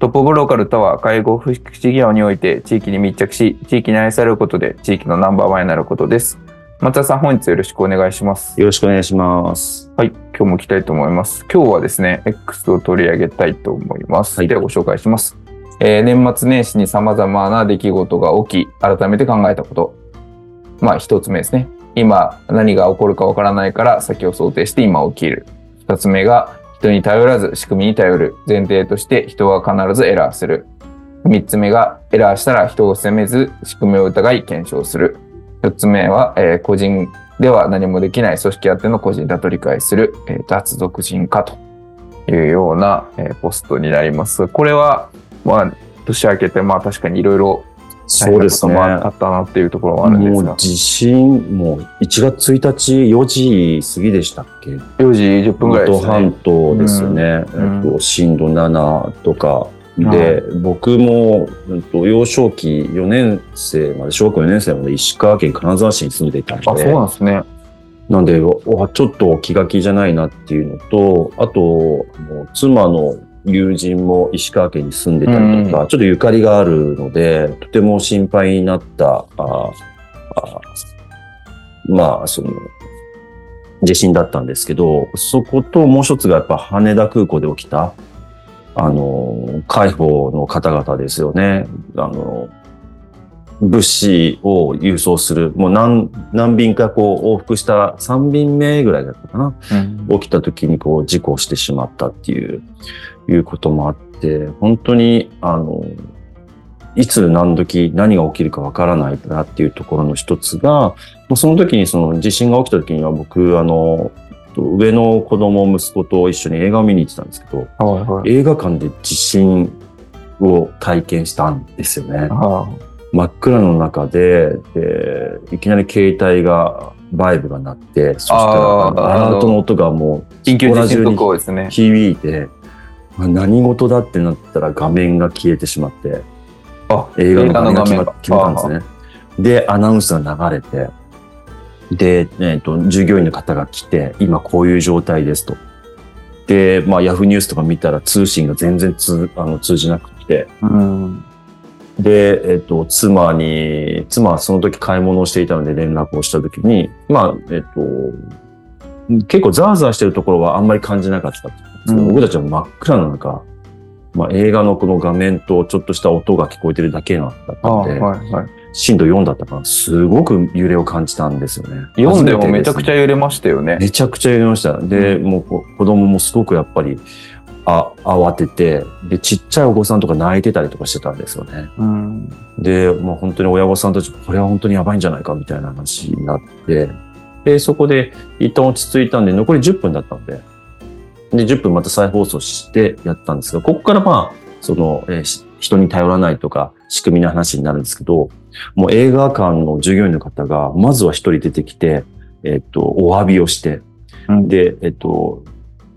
トップオブローカルとは、介護福祉業において地域に密着し、地域に愛されることで地域のナンバーワンになることです。松田さん、本日よろしくお願いします。よろしくお願いします。はい、今日も来たいと思います。今日はですね、X を取り上げたいと思います。はい、ではご紹介します。えー、年末年始に様々な出来事が起き、改めて考えたこと。まあ、一つ目ですね。今、何が起こるかわからないから先を想定して今起きる。二つ目が、人に頼らず仕組みに頼る。前提として人は必ずエラーする。三つ目が、エラーしたら人を責めず仕組みを疑い検証する。四つ目は、えー、個人では何もできない組織あっての個人だと理解する、えー、脱俗人化というような、えー、ポストになります。これは、まあ、年明けて、まあ確かにいろいろそうですね。あったなっていうところはあるんですが。もう地震、もう1月1日4時過ぎでしたっけ ?4 時10分ぐらいですね。半島ですよね。うん、えっと、震度7とか。で、うん、僕も、えっと、幼少期4年生まで、小学校4年生まで石川県金沢市に住んでいたので。あ、そうなんですね。なんで、ちょっと気が気じゃないなっていうのと、あと、妻の友人も石川県に住んでたりとか、うん、ちょっとゆかりがあるので、とても心配になった、ああまあ、その、地震だったんですけど、そこともう一つがやっぱ羽田空港で起きた、あの、解放の方々ですよね。あの、物資を輸送する、もう何、何便かこう往復した3便目ぐらいだったかな。うん、起きた時にこう事故してしまったっていう、いうこともあって、本当に、あの、いつ何時何が起きるかわからないなっていうところの一つが、その時にその地震が起きた時には僕、あの、上の子供、息子と一緒に映画を見に行ってたんですけど、はいはい、映画館で地震を体験したんですよね。真っ暗の中で、でいきなり携帯が、バイブが鳴って、そしたら、アラートの音がもう、緊急地震速報ですね。響いて、何事だってなったら画面が消えてしまって、あ映画の画面が決ま決まったんですね。で、アナウンスが流れて、で、えっ、ー、と、従業員の方が来て、今こういう状態ですと。で、まあ、ヤフーニュースとか見たら通信が全然通あの通じなくて、うん、で、えっ、ー、と、妻に、妻はその時買い物をしていたので連絡をした時に、まあ、えっ、ー、と、結構ザーザーしてるところはあんまり感じなかったうん、僕たちは真っ暗な中、まあ、映画のこの画面とちょっとした音が聞こえてるだけだったので、はいはい、震度4だったから、すごく揺れを感じたんですよね。4でもめちゃくちゃ揺れましたよね。めちゃくちゃ揺れました。で、うん、もう子供もすごくやっぱり、あ、慌てて、で、ちっちゃいお子さんとか泣いてたりとかしてたんですよね。うん、で、もう本当に親御さんたち、これは本当にやばいんじゃないかみたいな話になって、で、そこで一旦落ち着いたんで、残り10分だったんで、で、10分また再放送してやったんですが、ここからまあ、その、えー、人に頼らないとか、仕組みの話になるんですけど、もう映画館の従業員の方が、まずは一人出てきて、えっ、と、お詫びをして、うん、で、えっ、と、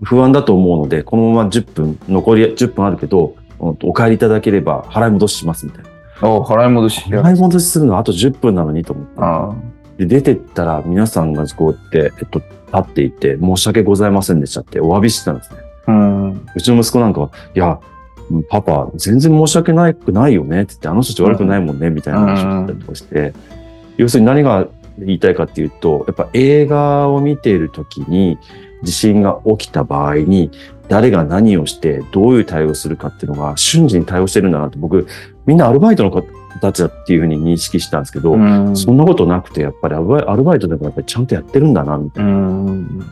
不安だと思うので、このまま10分、残り10分あるけど、お帰りいただければ払い戻ししますみたいな。お払い戻し。払い戻しするのはあと10分なのにと思って。で、出てったら皆さんがこうやって、えっと、立っていて、申し訳ございませんでしたってお詫びしてたんですね。うん、うちの息子なんかは、いや、パパ、全然申し訳ないくないよねって言って、あの人たち悪くないもんね、みたいな話をったりとかして、要するに何が言いたいかっていうと、やっぱ映画を見ているときに、地震が起きた場合に、誰が何をして、どういう対応するかっていうのが瞬時に対応してるんだなと、僕、みんなアルバイトの子たちだっていうふうに認識したんですけど、うんそんなことなくて、やっぱりアルバイトでもやっぱりちゃんとやってるんだな、みたいな。うん。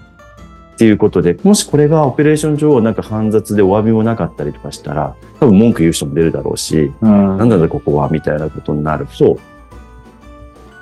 っていうことで、もしこれがオペレーション上なんか煩雑でお詫びもなかったりとかしたら、多分文句言う人も出るだろうし、うん。なんだろここはみたいなことになると、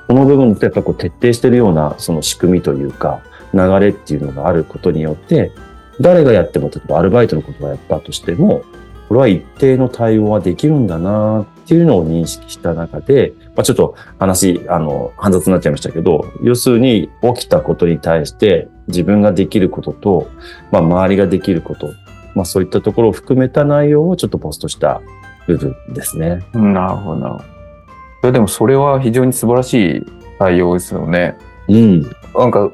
この部分ってやっぱこう徹底してるようなその仕組みというか、流れっていうのがあることによって、誰がやっても、例えばアルバイトのことをやったとしても、これは一定の対応はできるんだなっていうのを認識した中で、まあ、ちょっと話、あの、煩雑になっちゃいましたけど、要するに起きたことに対して自分ができることと、まあ、周りができること、まあ、そういったところを含めた内容をちょっとポストした部分ですね。なるほどなるほど。いやでもそれは非常に素晴らしい対応ですよね。うん。なんか、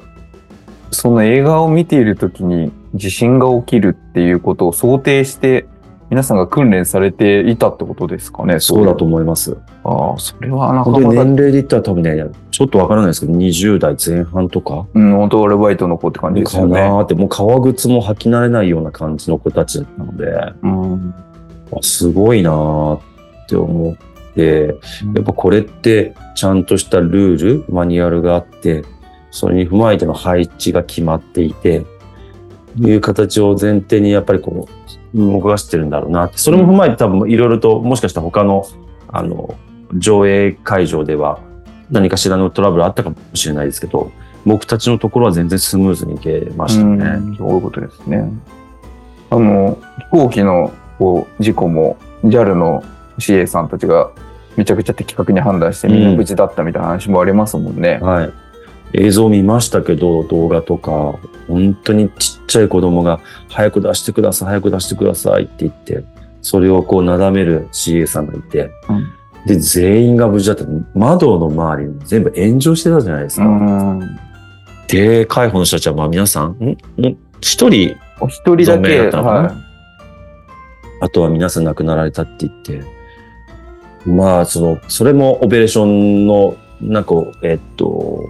その映画を見ているときに地震が起きるっていうことを想定して、皆さんが訓練されていたってことですかね。そうだと思います。ああ、それはなかなか、年齢で言ったら多分ね、ちょっとわからないですけど、20代前半とかうん、本当アルバイトの子って感じですかよね。なーって、もう革靴も履き慣れないような感じの子たちだったので、うん。あすごいなーって思って、やっぱこれってちゃんとしたルール、マニュアルがあって、それに踏まえての配置が決まっていて、いう形を前提にやっぱりこう、動かしてるんだろうなって。それも踏まえて多分いろいろと、もしかしたら他の、あの、上映会場では何かしらのトラブルあったかもしれないですけど、僕たちのところは全然スムーズにいけましたね。うんそういうことですね。あの、飛行機のこう事故も JAL の CA さんたちがめちゃくちゃ的確に判断してみんな無事だったみたいな話もありますもんね。はい。映像見ましたけど、動画とか、本当にちっちゃい子供が、早く出してください、早く出してくださいって言って、それをこう、なだめる CA さんがいて、うん。で、全員が無事だった。窓の周りに全部炎上してたじゃないですか。うん。で、介護の人たちは、まあ皆さん、ん？ん？一人、お一人だけ、だったのかな？はあとは皆さん亡くなられたって言って、まあ、その、それもオペレーションの、なんか、えっと、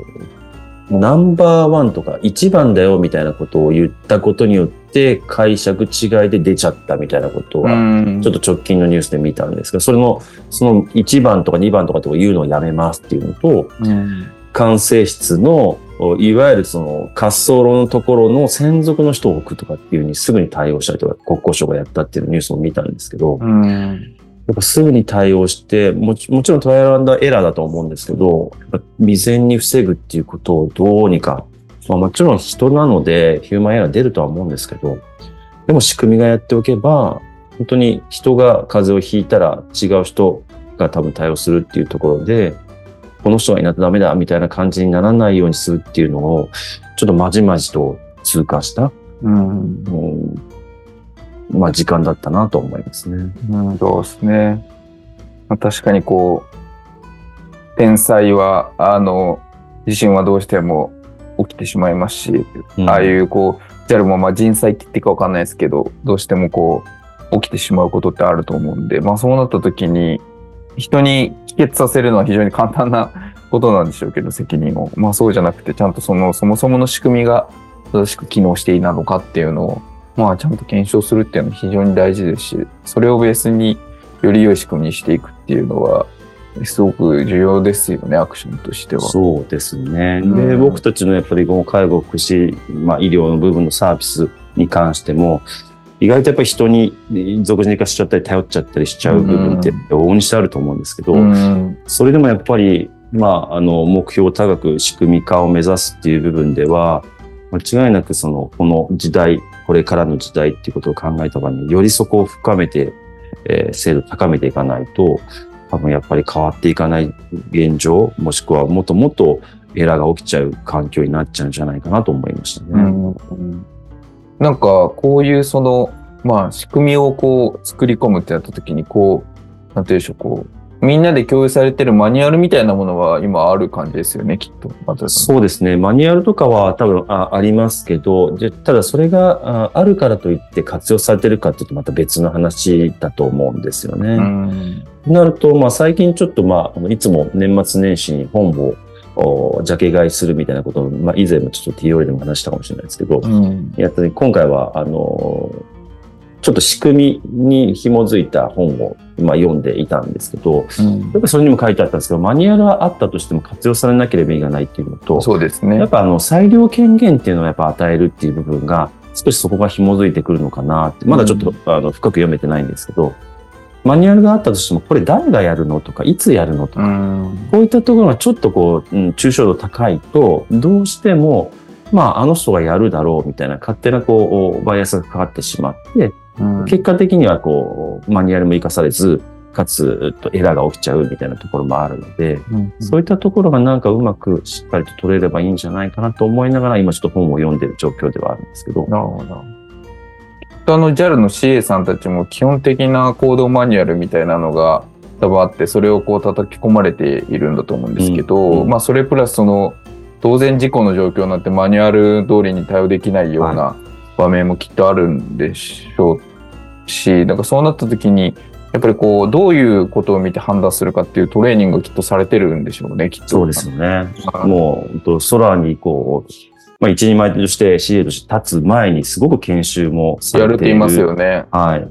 ナンバーワンとか一番だよみたいなことを言ったことによって解釈違いで出ちゃったみたいなことい。は、んちょっと直近のニュースで見たんですが、それの、その1番とか2番とかって言うのをやめますっていうのと、うん管制室の、いわゆるその滑走路のところの専属の人を置くとかっていうふうにすぐに対応したりとか、国交省がやったっていうニュースを見たんですけど、うん。やっぱすぐに対応して、もちもちろんトライアルエラーだと思うんですけど、やっぱ未然に防ぐっていうことをどうにか、まあ、もちろん人なのでヒューマンエラー出るとは思うんですけど、でも仕組みがやっておけば、本当に人が風邪をひいたら違う人が多分対応するっていうところで、この人がいないとダメだみたいな感じにならないようにするっていうのを、ちょっとまじまじと通過した、うん。うんまあ時間だったなと思いますね。うん、そうですね。まあ、確かにこう、天才は、あの、地震はどうしても起きてしまいますし、うんああいうこう、JAL もまあ人災って言っていいかわかんないですけど、どうしてもこう、起きてしまうことってあると思うんで、まあそうなった時に、人に帰結させるのは非常に簡単なことなんでしょうけど、責任を。まあそうじゃなくて、ちゃんとその、そもそもの仕組みが正しく機能していなのかっていうのを、まあちゃんと検証するっていうのは非常に大事ですし、それをベースにより良い仕組みにしていくっていうのは、すごく重要ですよね、アクションとしては。そうですね。うんで、僕たちのやっぱりこの介護、福祉、まあ医療の部分のサービスに関しても、意外とやっぱり人に俗人化しちゃったり頼っちゃったりしちゃう部分って往々にしてあると思うんですけど、うん。それでもやっぱり、まあ、あの、目標を高く仕組み化を目指すっていう部分では、間違いなくその、この時代、これからの時代っていうことを考えた場合に、よりそこを深めて、えー精度高めていかないと、多分やっぱり変わっていかない現状、もしくはもっともっとエラーが起きちゃう環境になっちゃうんじゃないかなと思いましたね。んなんか、こういうその、まあ、仕組みをこう、作り込むってなった時に、こう、なんていうでしょう、こう、みんなで共有されてるマニュアルみたいなものは今ある感じですよね、きっと。そうですね。マニュアルとかは多分あありますけど、でただそれがああるからといって活用されてるかっていうとまた別の話だと思うんですよね。なると、まあ最近ちょっとまあ、いつも年末年始に本をおジャケ買いするみたいなことを、まあ以前もちょっと TOL でも話したかもしれないですけど、うん。やっ今回はあの、ちょっと仕組みに紐づいた本を、まあ、読んでいたんですけど、うんやっぱりそれにも書いてあったんですけど、マニュアルはあったとしても活用されなければ意味がないっていうのと、そうですねやっ。ぱあの裁量権限っていうのをやっぱ与えるっていう部分が少しそこが紐づいてくるのかなって、まだちょっと、あの深く読めてないんですけど、マニュアルがあったとしても、これ誰がやるのとか、いつやるのとか、うん。こういったところがちょっとこう、うん、抽象度高いと、どうしても、まあ、あの人がやるだろうみたいな勝手なこう、バイアスがかかってしまって、うん結果的にはこう、マニュアルも活かされず、かつ、えっとエラーが起きちゃうみたいなところもあるので、うんそういったところがなんかうまくしっかりと取れればいいんじゃないかなと思いながら、今ちょっと本を読んでる状況ではあるんですけど。なるほど。あの JAL の CA さんたちも基本的な行動マニュアルみたいなのが多分あって、それをこう叩き込まれているんだと思うんですけど、うんうんまあそれプラスその当然事故の状況になってマニュアル通りに対応できないような場面もきっとあるんでしょうし、なんかそうなった時に、やっぱりこう、どういうことを見て判断するかっていうトレーニングがきっとされてるんでしょうね、きっと。そうですよね。はいもう、空にこう、まあ一人前として CA として立つ前にすごく研修もされている。やるって言いますよね。はい。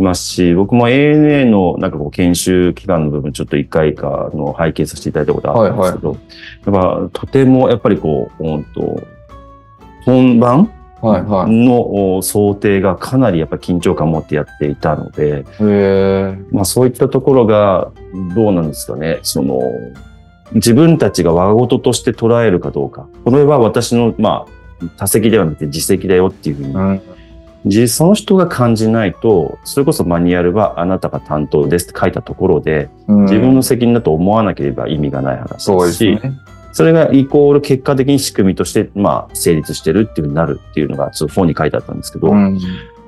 いますし、僕も ANA のなんかこう研修期間の部分ちょっと一回かの拝見させていただいたことあったんですけど、やっぱとてもやっぱりこう、本当本番はいはい。のお想定がかなりやっぱ緊張感を持ってやっていたので。まあそういったところがどうなんですかね、その、自分たちが我事として捉えるかどうか。これは私の、まあ、他責ではなくて自責だよっていうふうにうん。じその人が感じないと、それこそマニュアルはあなたが担当ですって書いたところで、自分の責任だと思わなければ意味がない話そうでし、ですすね。それがイコール結果的に仕組みとして、まあ、成立してるっていうふうになるっていうのが、ちょっと本に書いてあったんですけど、うん。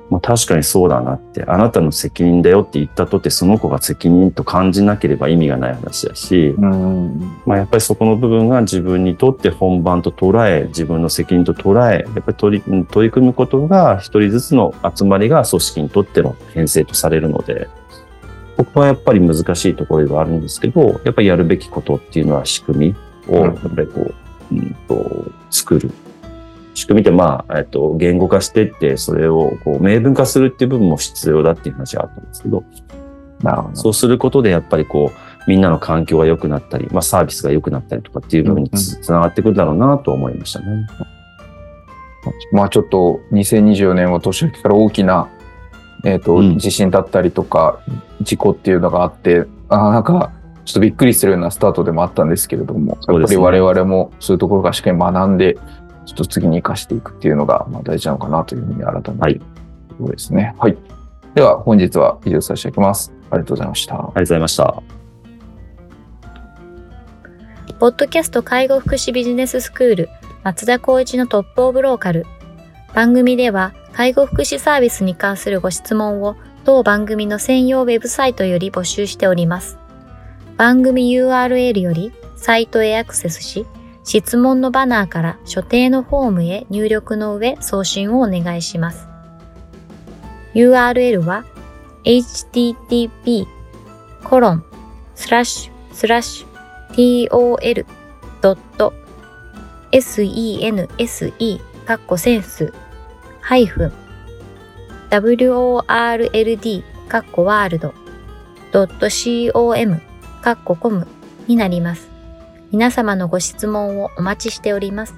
まあ確かにそうだなって、あなたの責任だよって言ったとて、その子が責任と感じなければ意味がない話だし、うん。まあやっぱりそこの部分が自分にとって本番と捉え、自分の責任と捉え、やっぱり取り取り組むことが一人ずつの集まりが組織にとっての編成とされるので、ここはやっぱり難しいところではあるんですけど、やっぱりやるべきことっていうのは仕組みを、うんやっぱりこう、うんと、作る。仕組みってまあ、えっと、言語化していって、それをこう明文化するっていう部分も必要だっていう話があったんですけど、なるほど。そうすることでやっぱりこう、みんなの環境が良くなったり、まあサービスが良くなったりとかっていう部分につ,、つながってくるだろうなと思いましたね。まあちょっと2024年は年明けから大きな、えっ、と、うん地震だったりとか、事故っていうのがあって、あーなんか、ちょっとびっくりするようなスタートでもあったんですけれども、やっぱり我々もそういうところからしっかり学んで、ちょっと次に生かしていくっていうのが、まあ、大事なのかなというふうに改めて、はいところですね。はい。では、本日は以上させていただきます。ありがとうございました。ありがとうございました。ポッドキャスト介護福祉ビジネススクール松田光一のトップオブローカル。番組では介護福祉サービスに関するご質問を当番組の専用ウェブサイトより募集しております。番組 URL よりサイトへアクセスし、質問のバナーから所定のフォームへ入力の上送信をお願いします。URL は http コロンスラッシュスラッシュ tol.sense かっこセンスハイフン world かっこワールド .com かっこコムになります。皆様のご質問をお待ちしております。